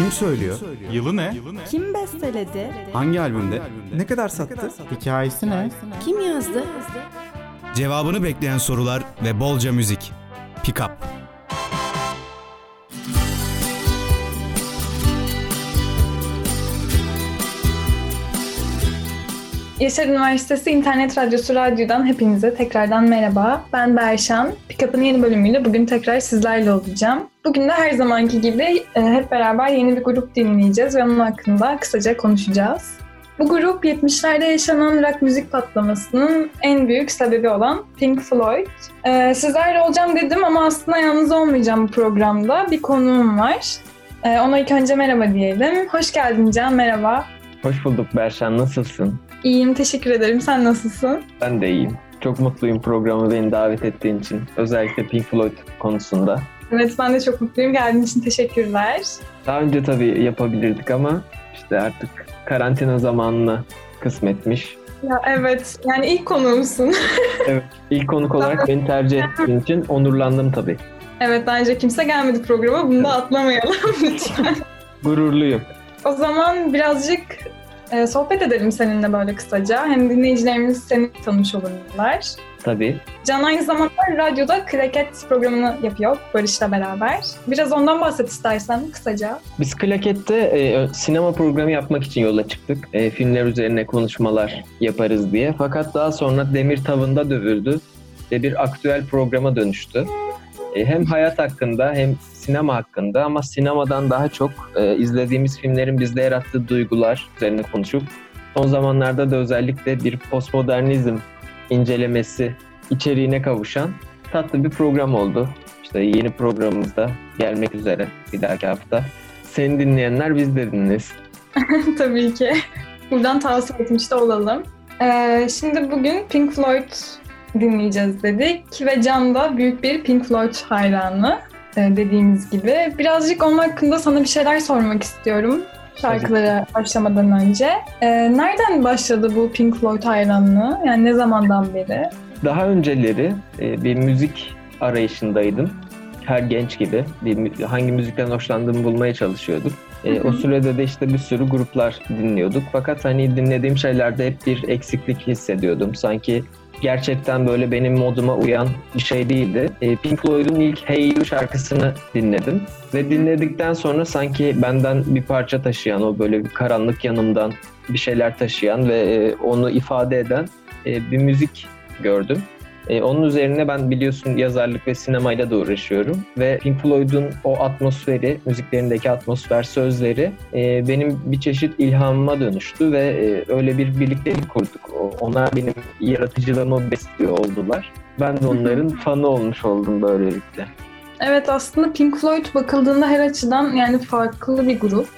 Kim söylüyor? Yılı ne? Kim besteledi? Hangi albümde? Ne kadar sattı? Hikayesi ne? Kim yazdı? Cevabını bekleyen sorular ve bolca müzik. Pick Up. Yaşar Üniversitesi İnternet Radyosu Radyo'dan hepinize tekrardan merhaba. Ben Berşan. Pickup'ın yeni bölümüyle bugün tekrar sizlerle olacağım. Bugün de her zamanki gibi e, hep beraber yeni bir grup dinleyeceğiz ve onun hakkında kısaca konuşacağız. Bu grup 70'lerde yaşanan rock müzik patlamasının en büyük sebebi olan Pink Floyd. Ee, sizlerle olacağım dedim ama aslında yalnız olmayacağım bu programda. Bir konuğum var. Ee, ona ilk önce merhaba diyelim. Hoş geldin Can, merhaba. Hoş bulduk Berşan, nasılsın? İyiyim, teşekkür ederim. Sen nasılsın? Ben de iyiyim. Çok mutluyum programı beni davet ettiğin için. Özellikle Pink Floyd konusunda. Evet, ben de çok mutluyum. Geldiğin için teşekkürler. Daha önce tabii yapabilirdik ama işte artık karantina zamanına kısmetmiş. Ya evet, yani ilk konuğumsun. Evet, ilk konuk olarak beni tercih ettiğin için onurlandım tabii. evet, bence kimse gelmedi programa. Bunu da atlamayalım lütfen. Gururluyum. O zaman birazcık e, sohbet edelim seninle böyle kısaca. Hem dinleyicilerimiz seni tanımış olurlar. Tabii. Can aynı zamanda radyoda Klaket programını yapıyor Barış'la beraber. Biraz ondan bahset istersen kısaca. Biz Klaket'te e, sinema programı yapmak için yola çıktık. E, filmler üzerine konuşmalar yaparız diye. Fakat daha sonra Demir Tavında dövüldü ve bir aktüel programa dönüştü. E, hem hayat hakkında hem sinema hakkında ama sinemadan daha çok e, izlediğimiz filmlerin bizde yarattığı duygular üzerine konuşup son zamanlarda da özellikle bir postmodernizm incelemesi içeriğine kavuşan tatlı bir program oldu. İşte yeni programımızda gelmek üzere bir dahaki hafta. Seni dinleyenler biz de dinlesin. Tabii ki. Buradan tavsiye etmiş de olalım. Ee, şimdi bugün Pink Floyd dinleyeceğiz dedik ve Can da büyük bir Pink Floyd hayranı e, dediğimiz gibi. Birazcık onun hakkında sana bir şeyler sormak istiyorum şarkılara başlamadan önce. Ee, nereden başladı bu Pink Floyd hayranlığı? Yani ne zamandan beri? Daha önceleri e, bir müzik arayışındaydım. Her genç gibi bir, hangi müzikten hoşlandığımı bulmaya çalışıyorduk. E, Hı hı. o sürede de işte bir sürü gruplar dinliyorduk. Fakat hani dinlediğim şeylerde hep bir eksiklik hissediyordum. Sanki gerçekten böyle benim moduma uyan bir şey değildi. E, Pink Floyd'un ilk Hey You şarkısını dinledim. Ve dinledikten sonra sanki benden bir parça taşıyan, o böyle bir karanlık yanımdan bir şeyler taşıyan ve e, onu ifade eden e, bir müzik gördüm. E, onun üzerine ben biliyorsun yazarlık ve sinemayla da uğraşıyorum. Ve Pink Floyd'un o atmosferi, müziklerindeki atmosfer, sözleri e, benim bir çeşit ilhamıma dönüştü ve e, öyle bir birliktelik kurduk. Onlar benim yaratıcılığımı besliyor oldular. Ben de onların fanı olmuş oldum böylelikle. Evet aslında Pink Floyd bakıldığında her açıdan yani farklı bir grup.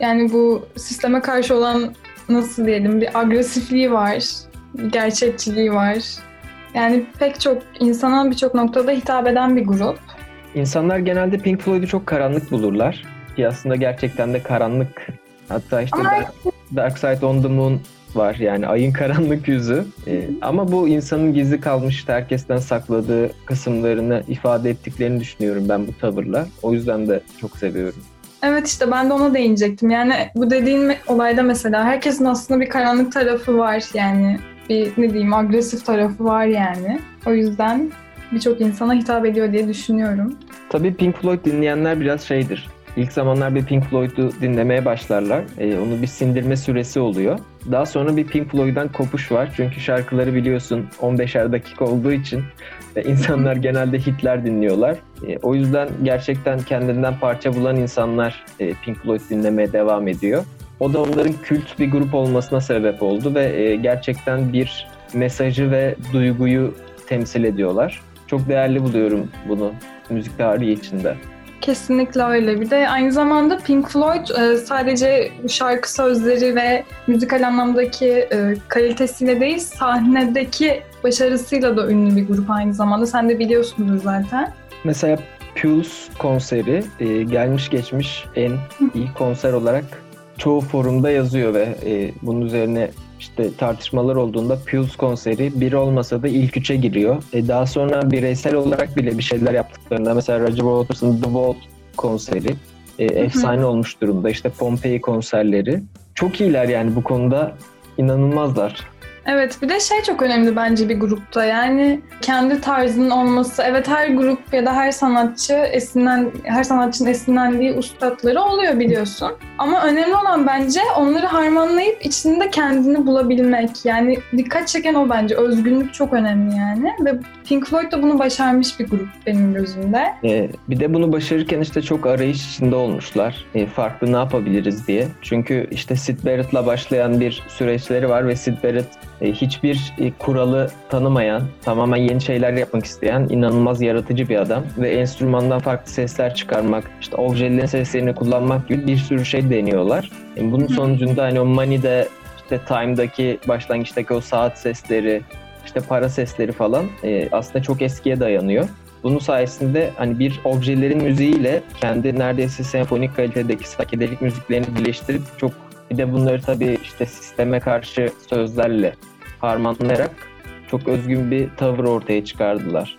Yani bu sisteme karşı olan nasıl diyelim bir agresifliği var, bir gerçekçiliği var. Yani pek çok insana birçok noktada hitap eden bir grup. İnsanlar genelde Pink Floyd'u çok karanlık bulurlar. Ki aslında gerçekten de karanlık. Hatta işte Ama- Dark, Dark Side on the Moon var yani ayın karanlık yüzü. Ee, ama bu insanın gizli kalmış herkesten sakladığı kısımlarını ifade ettiklerini düşünüyorum ben bu tavırla. O yüzden de çok seviyorum. Evet işte ben de ona değinecektim. Yani bu dediğin olayda mesela herkesin aslında bir karanlık tarafı var yani. Bir ne diyeyim agresif tarafı var yani. O yüzden birçok insana hitap ediyor diye düşünüyorum. Tabii Pink Floyd dinleyenler biraz şeydir. İlk zamanlar bir Pink Floyd'u dinlemeye başlarlar. Ee, onu bir sindirme süresi oluyor. Daha sonra bir Pink Floyd'dan kopuş var. Çünkü şarkıları biliyorsun 15'er dakika olduğu için e, insanlar genelde hitler dinliyorlar. E, o yüzden gerçekten kendinden parça bulan insanlar e, Pink Floyd dinlemeye devam ediyor. O da onların kült bir grup olmasına sebep oldu ve e, gerçekten bir mesajı ve duyguyu temsil ediyorlar. Çok değerli buluyorum bunu müzik tarihi içinde. Kesinlikle öyle. Bir de aynı zamanda Pink Floyd e, sadece şarkı sözleri ve müzikal anlamdaki e, kalitesiyle değil, sahnedeki başarısıyla da ünlü bir grup aynı zamanda. Sen de biliyorsundur zaten. Mesela Pulse konseri e, gelmiş geçmiş en iyi konser olarak çoğu forumda yazıyor ve e, bunun üzerine işte tartışmalar olduğunda Pulse konseri bir olmasa da ilk üçe giriyor. E, daha sonra bireysel olarak bile bir şeyler yaptıklarında mesela Roger Waters'ın The Wall konseri e, efsane olmuş durumda. İşte Pompei konserleri. Çok iyiler yani bu konuda inanılmazlar. Evet bir de şey çok önemli bence bir grupta yani kendi tarzının olması. Evet her grup ya da her sanatçı esinlen her sanatçının esinlendiği ustadları oluyor biliyorsun. Ama önemli olan bence onları harmanlayıp içinde kendini bulabilmek. Yani dikkat çeken o bence. Özgünlük çok önemli yani. Ve Pink Floyd da bunu başarmış bir grup benim gözümde. Ee, bir de bunu başarırken işte çok arayış içinde olmuşlar. Ee, farklı ne yapabiliriz diye. Çünkü işte Sid Barrett'la başlayan bir süreçleri var ve Sid Barrett hiçbir e, kuralı tanımayan, tamamen yeni şeyler yapmak isteyen inanılmaz yaratıcı bir adam ve enstrümandan farklı sesler çıkarmak, işte objelerin seslerini kullanmak gibi bir sürü şey deniyorlar. E, bunun sonucunda hani o Money'de işte Time'daki başlangıçtaki o saat sesleri, işte para sesleri falan aslında çok eskiye dayanıyor. Bunun sayesinde hani bir objelerin müziğiyle kendi neredeyse senfonik kalitedeki sakedelik müziklerini birleştirip çok bir de bunları tabii işte sisteme karşı sözlerle harmanlayarak çok özgün bir tavır ortaya çıkardılar.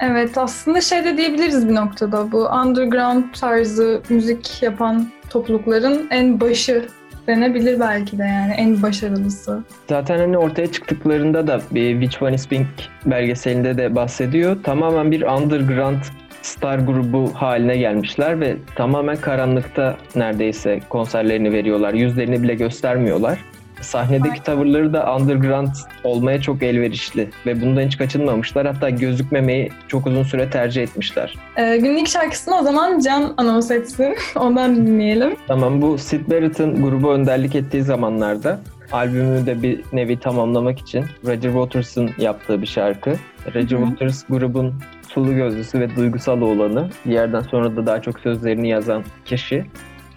Evet aslında şey de diyebiliriz bir noktada bu underground tarzı müzik yapan toplulukların en başı denebilir belki de yani en başarılısı. Zaten hani ortaya çıktıklarında da bir Which One Is Pink belgeselinde de bahsediyor. Tamamen bir underground star grubu haline gelmişler ve tamamen karanlıkta neredeyse konserlerini veriyorlar. Yüzlerini bile göstermiyorlar. Sahnedeki tavırları da underground olmaya çok elverişli ve bundan hiç kaçınmamışlar. Hatta gözükmemeyi çok uzun süre tercih etmişler. Ee, günlük şarkısını o zaman Can anons etsin. Ondan dinleyelim. Tamam bu Sid Barrett'ın grubu önderlik ettiği zamanlarda albümü de bir nevi tamamlamak için Roger Waters'ın yaptığı bir şarkı. Roger Hı-hı. Waters grubun sulu gözlüsü ve duygusal olanı. Bir yerden sonra da daha çok sözlerini yazan kişi.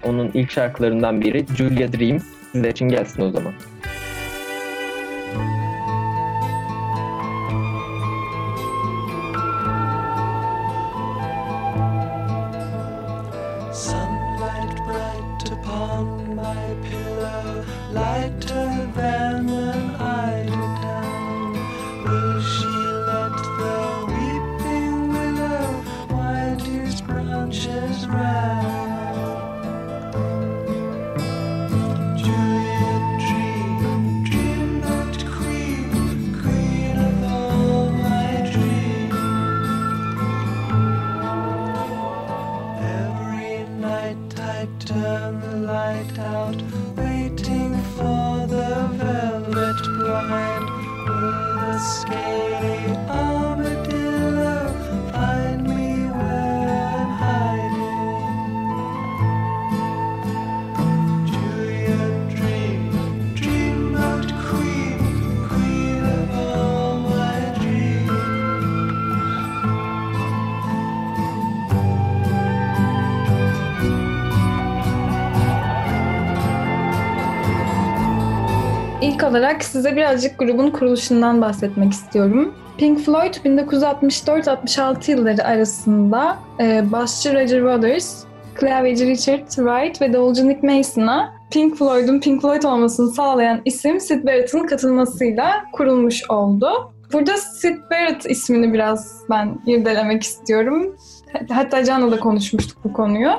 Onun ilk şarkılarından biri Julia Dream. Sizler için gelsin o zaman. geschaut. İlk olarak size birazcık grubun kuruluşundan bahsetmek istiyorum. Pink Floyd 1964-66 yılları arasında e, basçı Roger Waters, klavyeci Richard Wright ve davulcu Nick Mason'a Pink Floyd'un Pink Floyd olmasını sağlayan isim Sid Barrett'ın katılmasıyla kurulmuş oldu. Burada Sid Barrett ismini biraz ben irdelemek istiyorum. Hatta Can'la da konuşmuştuk bu konuyu.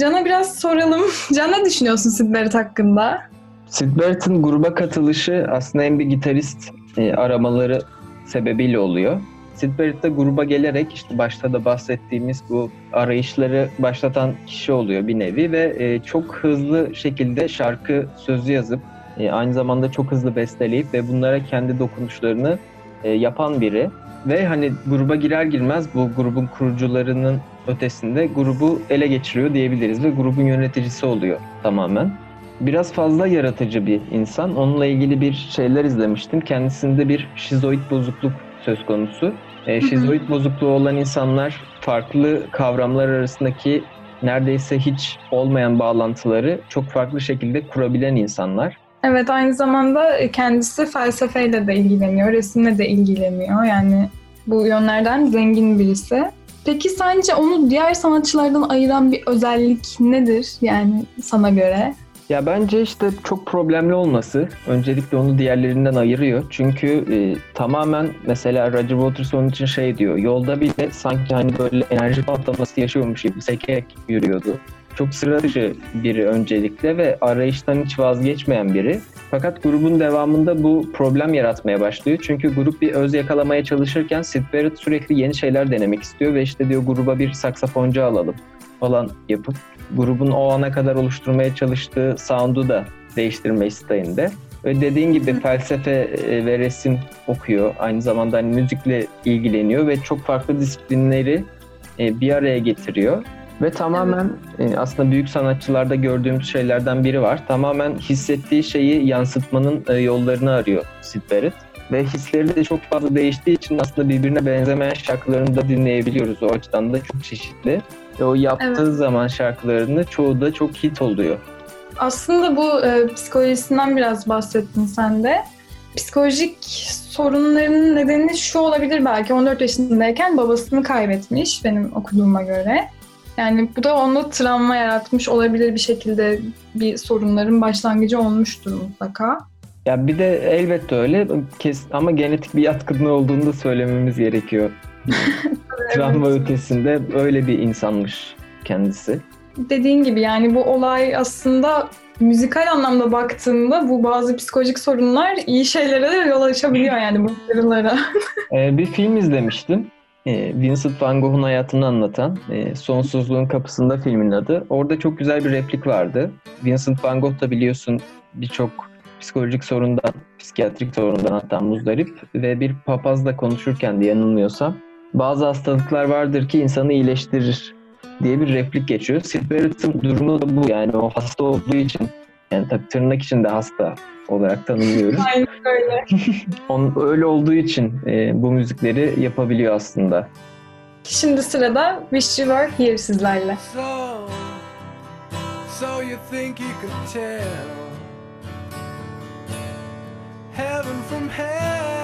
Can'a biraz soralım. Can ne düşünüyorsun Sid Barrett hakkında? Sid Barrett'ın gruba katılışı aslında hem bir gitarist e, aramaları sebebiyle oluyor. Sid Barrett de gruba gelerek işte başta da bahsettiğimiz bu arayışları başlatan kişi oluyor bir nevi ve e, çok hızlı şekilde şarkı sözü yazıp e, aynı zamanda çok hızlı besteleyip ve bunlara kendi dokunuşlarını e, yapan biri. Ve hani gruba girer girmez bu grubun kurucularının ötesinde grubu ele geçiriyor diyebiliriz ve grubun yöneticisi oluyor tamamen biraz fazla yaratıcı bir insan. Onunla ilgili bir şeyler izlemiştim. Kendisinde bir şizoid bozukluk söz konusu. E, şizoid bozukluğu olan insanlar farklı kavramlar arasındaki neredeyse hiç olmayan bağlantıları çok farklı şekilde kurabilen insanlar. Evet aynı zamanda kendisi felsefeyle de ilgileniyor, resimle de ilgileniyor. Yani bu yönlerden zengin birisi. Peki sence onu diğer sanatçılardan ayıran bir özellik nedir yani sana göre? Ya bence işte çok problemli olması öncelikle onu diğerlerinden ayırıyor. Çünkü e, tamamen mesela Roger Waters onun için şey diyor. Yolda bile sanki hani böyle enerji patlaması yaşıyormuş gibi sekerek yürüyordu. Çok sıra dışı biri öncelikle ve arayıştan hiç vazgeçmeyen biri. Fakat grubun devamında bu problem yaratmaya başlıyor. Çünkü grup bir öz yakalamaya çalışırken Sid Barrett sürekli yeni şeyler denemek istiyor ve işte diyor gruba bir saksafoncu alalım falan yapıp grubun o ana kadar oluşturmaya çalıştığı sound'u da değiştirme isteğinde. Ve dediğin gibi felsefe e, ve resim okuyor. Aynı zamanda hani müzikle ilgileniyor ve çok farklı disiplinleri e, bir araya getiriyor. Ve tamamen e, aslında büyük sanatçılarda gördüğümüz şeylerden biri var. Tamamen hissettiği şeyi yansıtmanın yollarını arıyor Sid Barrett. Ve hisleri de çok fazla değiştiği için aslında birbirine benzemeyen şarkılarını da dinleyebiliyoruz. O açıdan da çok çeşitli. Ve o yaptığı evet. zaman şarkılarını çoğu da çok hit oluyor. Aslında bu e, psikolojisinden biraz bahsettin sen de. Psikolojik sorunların nedeni şu olabilir belki 14 yaşındayken babasını kaybetmiş benim okuduğuma göre. Yani bu da onda travma yaratmış olabilir bir şekilde bir sorunların başlangıcı olmuştur mutlaka. Ya bir de elbette öyle kes ama genetik bir yatkınlığı olduğunu da söylememiz gerekiyor. Travma evet. ötesinde öyle bir insanmış kendisi. Dediğin gibi yani bu olay aslında müzikal anlamda baktığında bu bazı psikolojik sorunlar iyi şeylere de yol açabiliyor yani bu başarılara. ee, bir film izlemiştim. Ee, Vincent van Gogh'un hayatını anlatan e, Sonsuzluğun Kapısında filmin adı. Orada çok güzel bir replik vardı. Vincent van Gogh da biliyorsun birçok psikolojik sorundan, psikiyatrik sorundan hatta muzdarip ve bir papazla konuşurken de yanılmıyorsam bazı hastalıklar vardır ki insanı iyileştirir diye bir replik geçiyor. Sid Barrett'ın durumu da bu yani o hasta olduğu için yani tabii tırnak içinde hasta olarak tanımlıyoruz. Aynen öyle. Onun öyle olduğu için e, bu müzikleri yapabiliyor aslında. Şimdi sırada Wish You Were Here sizlerle. So, so you think you could tell Heaven from hell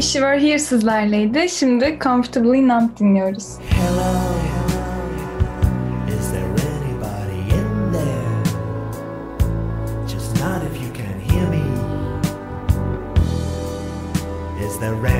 Wish You Were Here sizlerleydi. Şimdi Comfortably Numb dinliyoruz. Hello, is there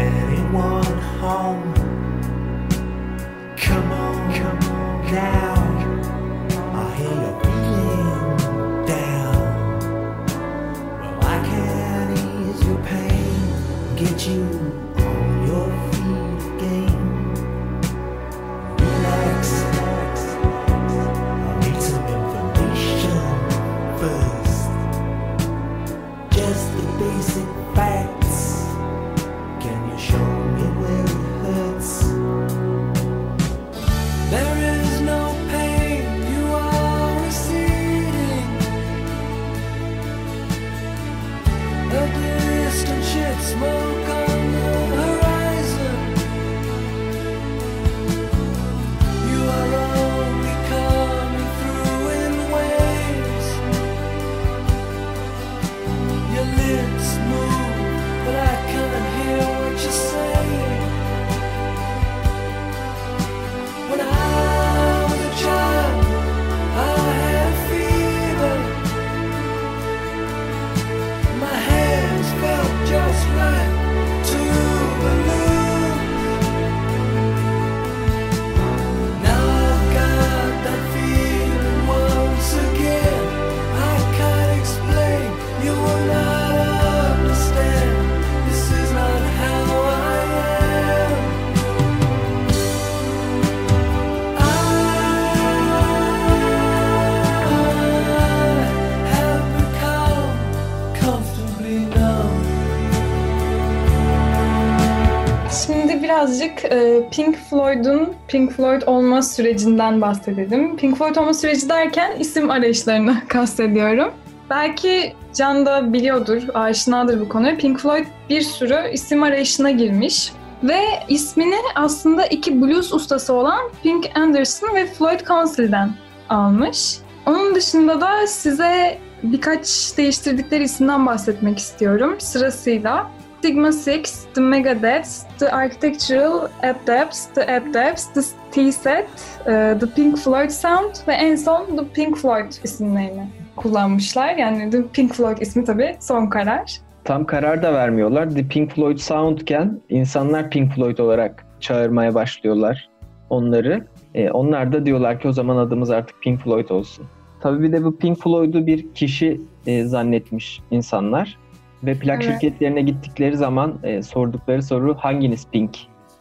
Pink Floyd'un Pink Floyd olma sürecinden bahsedelim. Pink Floyd olma süreci derken isim arayışlarını kastediyorum. Belki Can da biliyordur, aşinadır bu konuya. Pink Floyd bir sürü isim arayışına girmiş. Ve ismini aslında iki blues ustası olan Pink Anderson ve Floyd Council'den almış. Onun dışında da size birkaç değiştirdikleri isimden bahsetmek istiyorum. Sırasıyla Sigma Six, The Megadeths, The Architectural Adepts, The Adepts, The T-Set, e, The Pink Floyd Sound ve en son The Pink Floyd isimlerini kullanmışlar. Yani The Pink Floyd ismi tabii son karar. Tam karar da vermiyorlar. The Pink Floyd Soundken insanlar Pink Floyd olarak çağırmaya başlıyorlar onları. E, onlar da diyorlar ki o zaman adımız artık Pink Floyd olsun. Tabii bir de bu Pink Floyd'u bir kişi e, zannetmiş insanlar. Ve plak Evet. şirketlerine gittikleri zaman e, sordukları soru hanginiz Pink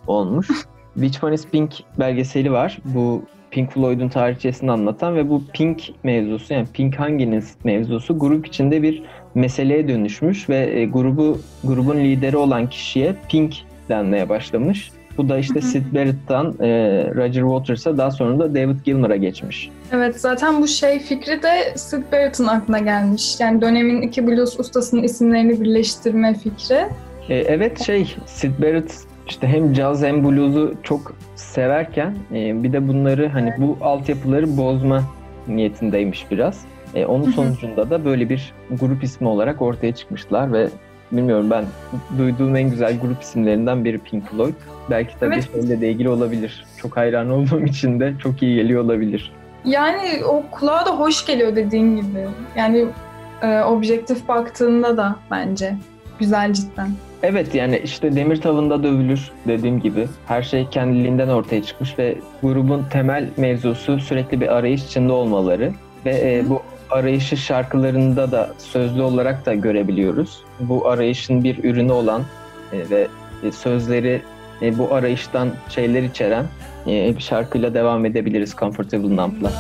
olmuş. Which One is Pink belgeseli var. Bu Pink Floyd'un tarihçesini anlatan ve bu Pink mevzusu yani Pink hanginiz mevzusu grup içinde bir meseleye dönüşmüş ve e, grubu grubun lideri olan kişiye Pink denmeye başlamış. Bu da işte Sid Barrett'tan e, Roger Waters'a daha sonra da David Gilmour'a geçmiş. Evet zaten bu şey fikri de Sid Barrett'ın aklına gelmiş. Yani dönemin iki blues ustasının isimlerini birleştirme fikri. E, evet şey Sid Barrett işte hem caz hem blues'u çok severken e, bir de bunları hani bu altyapıları bozma niyetindeymiş biraz. E, onun sonucunda da böyle bir grup ismi olarak ortaya çıkmışlar ve bilmiyorum ben duyduğum en güzel grup isimlerinden biri Pink Floyd. Belki tabii Evet. şeyle de ilgili olabilir. Çok hayran olduğum için de çok iyi geliyor olabilir. Yani o kulağa da hoş geliyor dediğin gibi. Yani e, objektif baktığında da bence güzel cidden. Evet yani işte demir tavında dövülür dediğim gibi. Her şey kendiliğinden ortaya çıkmış ve grubun temel mevzusu sürekli bir arayış içinde olmaları. Ve e, bu arayışı şarkılarında da sözlü olarak da görebiliyoruz. Bu arayışın bir ürünü olan e, ve e, sözleri e, bu arayıştan şeyler içeren bir şarkıyla devam edebiliriz Comfortable Numb'la.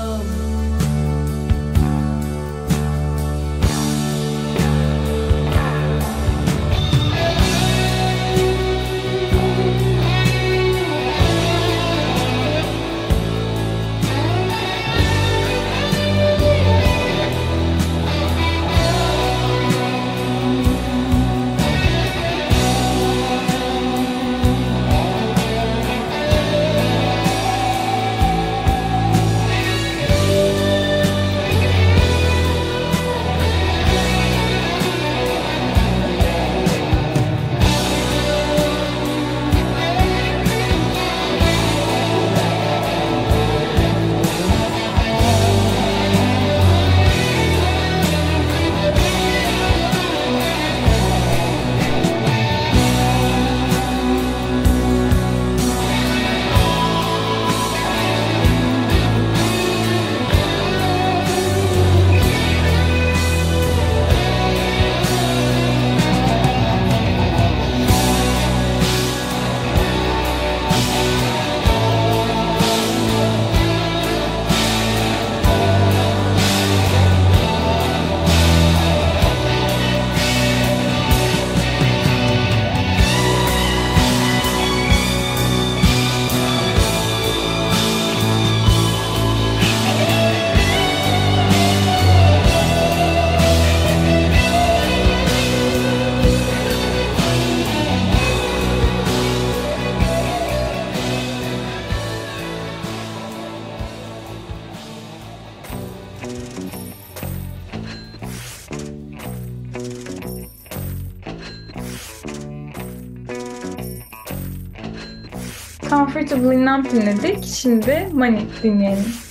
Comfortable Enough dinledik. Şimdi Money dinleyelim.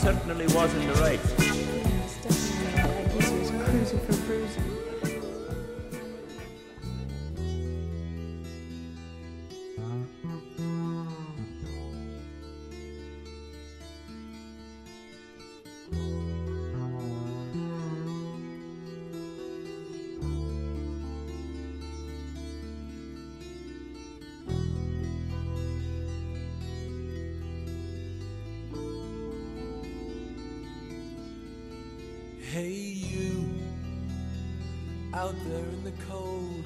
Certainly was in the right.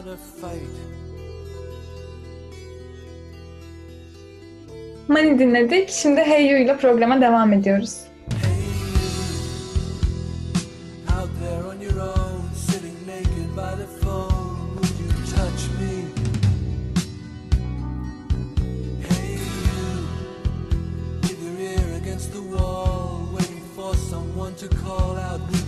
Without a fight. Money dinledik. Şimdi Hey You ile programa devam ediyoruz. Hey, you out there on your own, sitting naked by the phone. Would you touch me? Hey, you with your ear against the wall, waiting for someone to call out.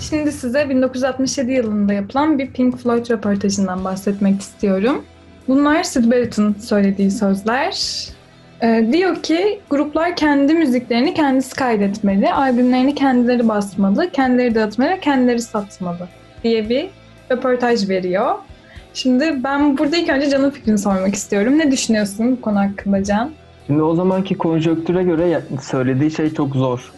Şimdi size 1967 yılında yapılan bir Pink Floyd röportajından bahsetmek istiyorum. Bunlar Sid Barrett'ın söylediği sözler. Ee, diyor ki gruplar kendi müziklerini kendisi kaydetmeli, albümlerini kendileri basmalı, kendileri dağıtmalı, kendileri satmalı diye bir röportaj veriyor. Şimdi ben burada ilk önce Can'ın fikrini sormak istiyorum. Ne düşünüyorsun bu konu hakkında Can? Şimdi o zamanki konjonktüre göre söylediği şey çok zor.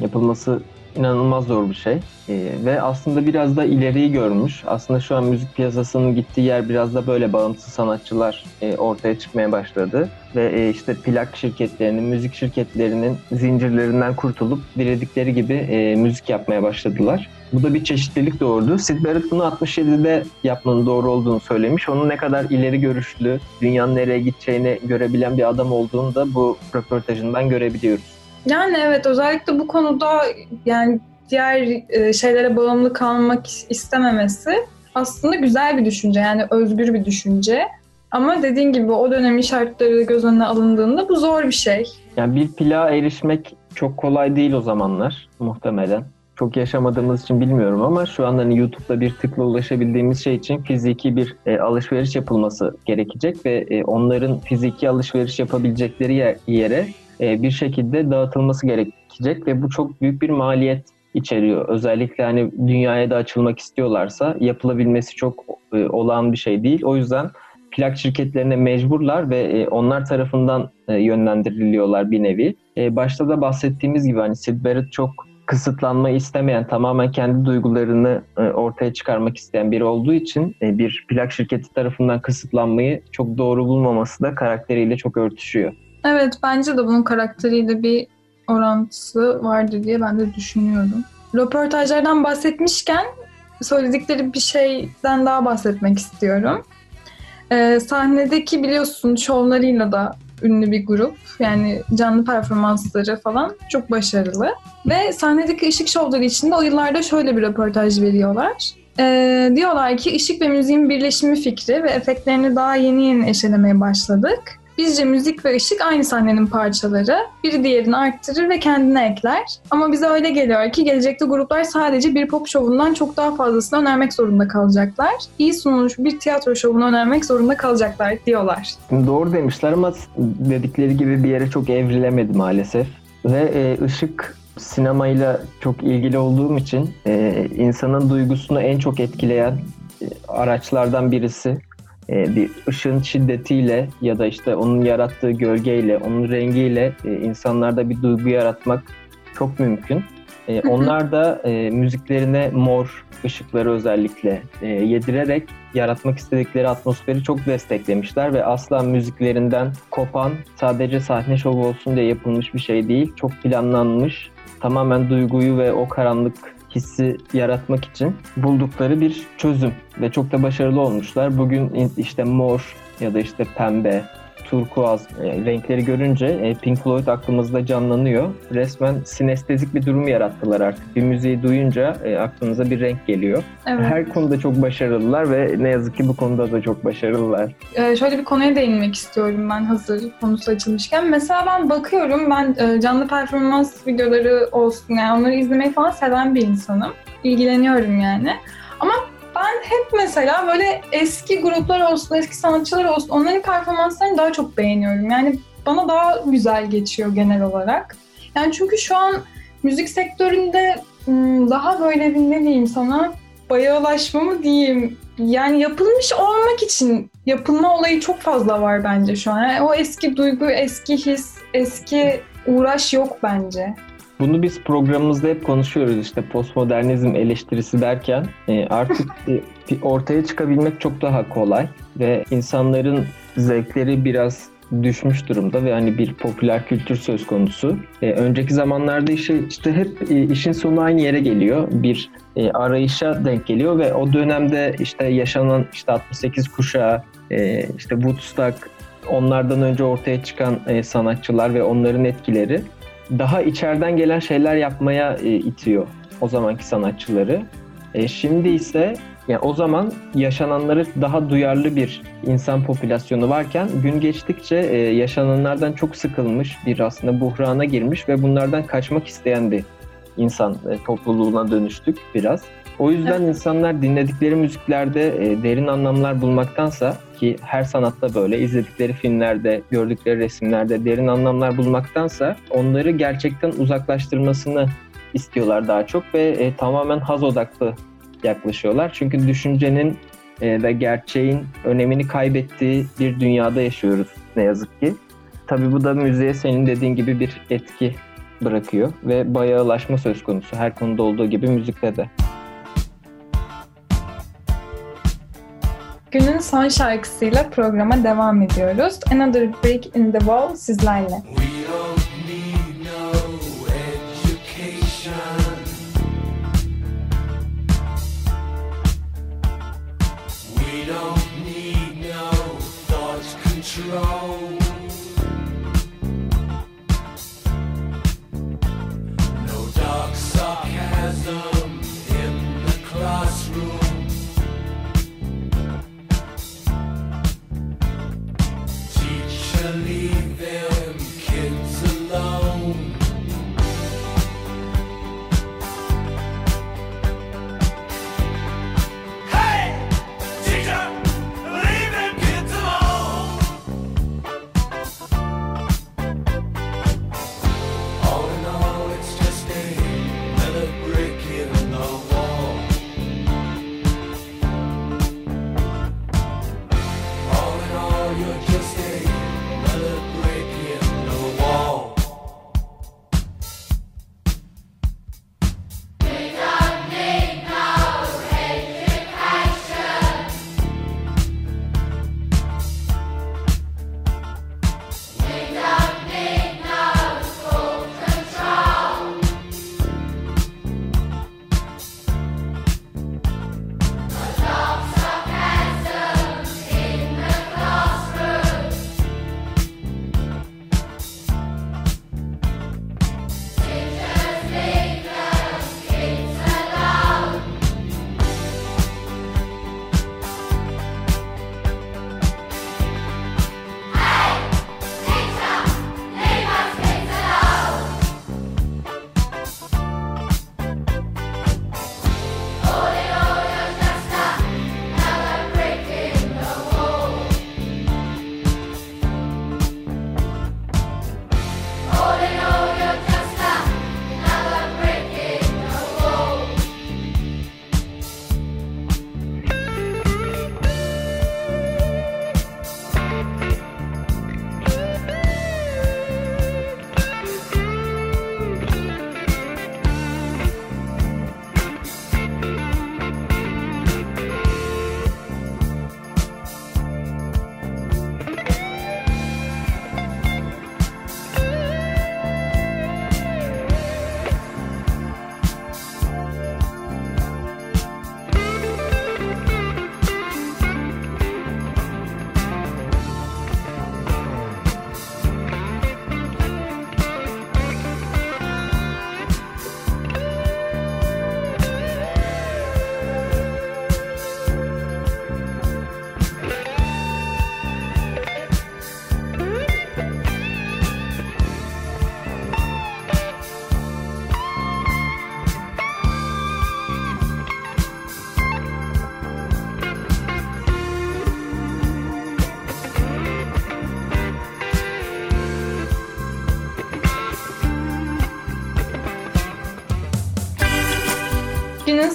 Yapılması inanılmaz zor bir şey. Ee, ve aslında biraz da ileriyi görmüş. Aslında şu an müzik piyasasının gittiği yer biraz da böyle bağımsız sanatçılar e, ortaya çıkmaya başladı. Ve e, işte plak şirketlerinin, müzik şirketlerinin zincirlerinden kurtulup diledikleri gibi e, müzik yapmaya başladılar. Bu da bir çeşitlilik doğurdu. Sid Barrett bunu 67'de yapmanın doğru olduğunu söylemiş. Onun ne kadar ileri görüşlü, dünyanın nereye gideceğini görebilen bir adam olduğunu da bu röportajından görebiliyoruz. Yani evet özellikle bu konuda yani diğer e, şeylere bağımlı kalmak istememesi aslında güzel bir düşünce yani özgür bir düşünce. Ama dediğin gibi o dönemin şartları göz önüne alındığında bu zor bir şey. Yani bir plağa erişmek çok kolay değil o zamanlar muhtemelen. Çok yaşamadığımız için bilmiyorum ama şu anda hani YouTube'da bir tıkla ulaşabildiğimiz şey için fiziki bir e, alışveriş yapılması gerekecek ve e, onların fiziki alışveriş yapabilecekleri yer- yere e, bir şekilde dağıtılması gerekecek ve bu çok büyük bir maliyet içeriyor. Özellikle hani dünyaya da açılmak istiyorlarsa yapılabilmesi çok e, olağan bir şey değil. O yüzden plak şirketlerine mecburlar ve e, onlar tarafından e, yönlendiriliyorlar bir nevi. E, başta da bahsettiğimiz gibi hani Sid Barrett çok kısıtlanmayı istemeyen, tamamen kendi duygularını e, ortaya çıkarmak isteyen biri olduğu için e, bir plak şirketi tarafından kısıtlanmayı çok doğru bulmaması da karakteriyle çok örtüşüyor. Evet bence de bunun karakteriyle bir orantısı vardı diye ben de düşünüyorum. Röportajlardan bahsetmişken söyledikleri bir şeyden daha bahsetmek istiyorum. Ee, sahnedeki biliyorsun şovlarıyla da ünlü bir grup. Yani canlı performansları falan çok başarılı. Ve sahnedeki ışık şovları içinde o yıllarda şöyle bir röportaj veriyorlar. Ee, diyorlar ki ışık ve müziğin birleşimi fikri ve efektlerini daha yeni yeni eşelemeye başladık. Bizce müzik ve ışık aynı sahnenin parçaları. Biri diğerini arttırır ve kendine ekler. Ama bize öyle geliyor ki gelecekte gruplar sadece bir pop şovundan çok daha fazlasını önermek zorunda kalacaklar. İyi sunulmuş bir tiyatro şovunu önermek zorunda kalacaklar diyorlar. Doğru demişler ama dedikleri gibi bir yere çok evrilemedi maalesef. Ve e, ışık sinemayla çok ilgili olduğum için e, insanın duygusunu en çok etkileyen e, araçlardan birisi. E, bir ışığın şiddetiyle ya da işte onun yarattığı gölgeyle, onun rengiyle e, insanlarda bir duygu yaratmak çok mümkün. E, onlar da e, müziklerine mor ışıkları özellikle e, yedirerek yaratmak istedikleri atmosferi çok desteklemişler ve asla müziklerinden kopan sadece sahne şovu olsun diye yapılmış bir şey değil. Çok planlanmış, tamamen duyguyu ve o karanlık hissi yaratmak için buldukları bir çözüm ve çok da başarılı olmuşlar. Bugün işte mor ya da işte pembe, turkuaz e, renkleri görünce e, Pink Floyd aklımızda canlanıyor. Resmen sinestezik bir durum yarattılar artık. Bir müziği duyunca e, aklınıza bir renk geliyor. Evet. Her konuda çok başarılılar ve ne yazık ki bu konuda da çok başarılılar. Ee, şöyle bir konuya değinmek istiyorum ben hazır konusu açılmışken. Mesela ben bakıyorum, ben e, canlı performans videoları olsun yani onları izlemeyi falan seven bir insanım. İlgileniyorum yani. Ama ben hep mesela böyle eski gruplar olsun, eski sanatçılar olsun onların performanslarını daha çok beğeniyorum. Yani bana daha güzel geçiyor genel olarak. Yani çünkü şu an müzik sektöründe daha böyle bir ne diyeyim sana bayağılaşma mı diyeyim yani yapılmış olmak için yapılma olayı çok fazla var bence şu an. Yani o eski duygu, eski his, eski uğraş yok bence. Bunu biz programımızda hep konuşuyoruz işte postmodernizm eleştirisi derken e, artık e, ortaya çıkabilmek çok daha kolay ve insanların zevkleri biraz düşmüş durumda ve hani bir popüler kültür söz konusu. E, önceki zamanlarda işte, işte hep e, işin sonu aynı yere geliyor. Bir e, arayışa denk geliyor ve o dönemde işte yaşanan işte 68 kuşağı, e, işte Woodstock, onlardan önce ortaya çıkan e, sanatçılar ve onların etkileri daha içeriden gelen şeyler yapmaya e, itiyor o zamanki sanatçıları. E, şimdi ise yani o zaman yaşananları daha duyarlı bir insan popülasyonu varken gün geçtikçe e, yaşananlardan çok sıkılmış bir aslında buhrana girmiş ve bunlardan kaçmak isteyen bir insan e, topluluğuna dönüştük biraz. O yüzden insanlar dinledikleri müziklerde e, derin anlamlar bulmaktansa ki her sanatta böyle izledikleri filmlerde, gördükleri resimlerde derin anlamlar bulmaktansa onları gerçekten uzaklaştırmasını istiyorlar daha çok ve e, tamamen haz odaklı yaklaşıyorlar. Çünkü düşüncenin e, ve gerçeğin önemini kaybettiği bir dünyada yaşıyoruz ne yazık ki. Tabii bu da müziğe senin dediğin gibi bir etki bırakıyor ve bayağılaşma söz konusu her konuda olduğu gibi müzikte de. Günün son şarkısıyla programa devam ediyoruz. Another Break in the Wall sizlerle. We don't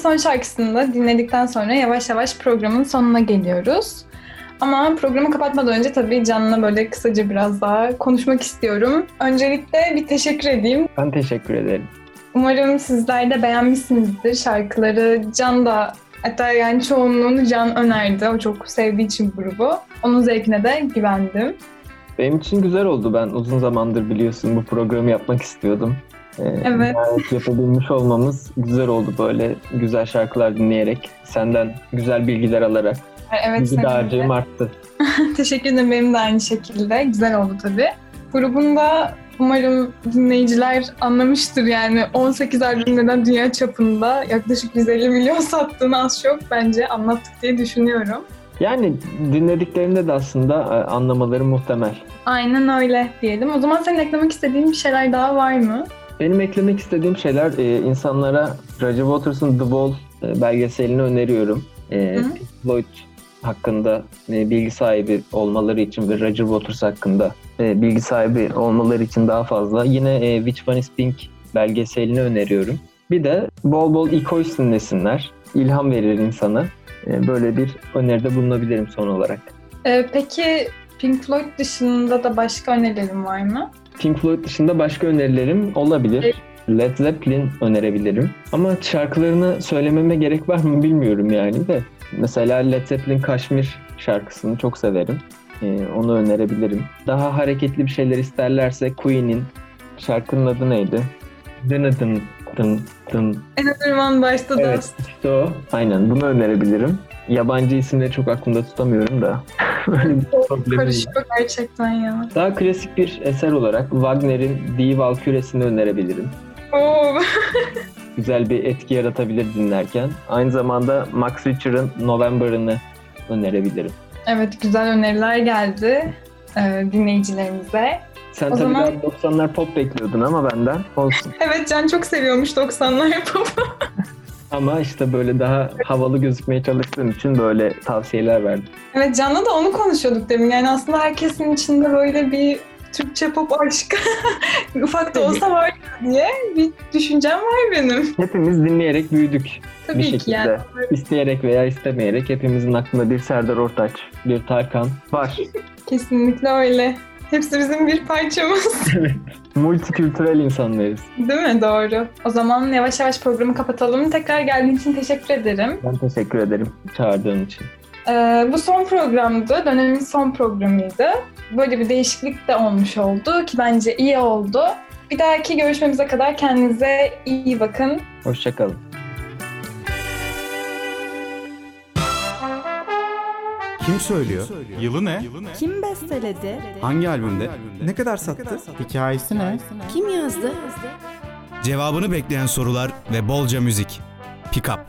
son şarkısını da dinledikten sonra yavaş yavaş programın sonuna geliyoruz. Ama programı kapatmadan önce tabii Can'la böyle kısaca biraz daha konuşmak istiyorum. Öncelikle bir teşekkür edeyim. Ben teşekkür ederim. Umarım sizler de beğenmişsinizdir şarkıları. Can da hatta yani çoğunluğunu Can önerdi. O çok sevdiği için grubu. Onun zevkine de güvendim. Benim için güzel oldu. Ben uzun zamandır biliyorsun bu programı yapmak istiyordum. Ee, Evet. yapabilmiş olmamız güzel oldu böyle güzel şarkılar dinleyerek. Senden güzel bilgiler alarak. Evet, Bilgi dağarcığım arttı. Teşekkür ederim benim de aynı şekilde. Güzel oldu tabii. Grubunda umarım dinleyiciler anlamıştır yani 18 albüm neden dünya çapında yaklaşık 150 milyon sattığını az çok bence anlattık diye düşünüyorum. Yani dinlediklerinde de aslında e, anlamaları muhtemel. Aynen öyle diyelim. O zaman senin eklemek istediğin bir şeyler daha var mı? Benim eklemek istediğim şeyler e, insanlara Roger Waters'ın The Wall e, belgeselini öneriyorum. E, Hı. Floyd hakkında e, bilgi sahibi olmaları için ve Roger Waters hakkında e, bilgi sahibi olmaları için daha fazla. Yine e, Which One is Pink belgeselini öneriyorum. Bir de bol bol Ecoys dinlesinler. İlham verir insana. E, böyle bir öneride bulunabilirim son olarak. Ee, peki Pink Floyd dışında da başka önerilerin var mı? Pink Floyd dışında başka önerilerim olabilir. Evet. Led Zeppelin önerebilirim. Ama şarkılarını söylememe gerek var mı bilmiyorum yani de. Mesela Led Zeppelin Kaşmir şarkısını çok severim. Ee, onu önerebilirim. Daha hareketli bir şeyler isterlerse Queen'in şarkının adı neydi? Dın dın dın dın. En azından başta da Evet işte o. Aynen bunu önerebilirim. Yabancı isimleri çok aklımda tutamıyorum da. Öyle bir karışıyor gerçekten ya. Daha klasik bir eser olarak Wagner'in Die Walküresini önerebilirim. Oo. Güzel bir etki yaratabilir dinlerken. Aynı zamanda Max Richer'ın November'ını önerebilirim. evet güzel öneriler geldi e, dinleyicilerimize. Sen O tabii zaman- daha 90'lar pop bekliyordun ama benden olsun. Evet Can çok seviyormuş 90'lar yapımı. Ama işte böyle daha havalı gözükmeye çalıştığım için böyle tavsiyeler verdim. Evet Can'la da onu konuşuyorduk demin. Yani aslında herkesin içinde böyle bir Türkçe pop aşkı ufak da olsa var diye bir düşüncem var benim. Hepimiz dinleyerek büyüdük Tabii bir ki şekilde. yani. İsteyerek veya istemeyerek hepimizin aklında bir Serdar Ortaç, bir Tarkan var. Kesinlikle öyle. Hepsi bizim bir parçamız. Multikültürel insanlarız. Değil mi? Doğru. O zaman yavaş yavaş programı kapatalım. Tekrar geldiğin için teşekkür ederim. Ben teşekkür ederim çağırdığın için. Ee, bu son programdı. Dönemin son programıydı. Böyle bir değişiklik de olmuş oldu ki bence iyi oldu. Bir dahaki görüşmemize kadar kendinize iyi bakın. Hoşçakalın. Kim söylüyor? Yılı ne? Kim besteledi? Hangi albümde? Ne kadar sattı? Hikayesi ne? Kim yazdı? Cevabını bekleyen sorular ve bolca müzik. Pick up.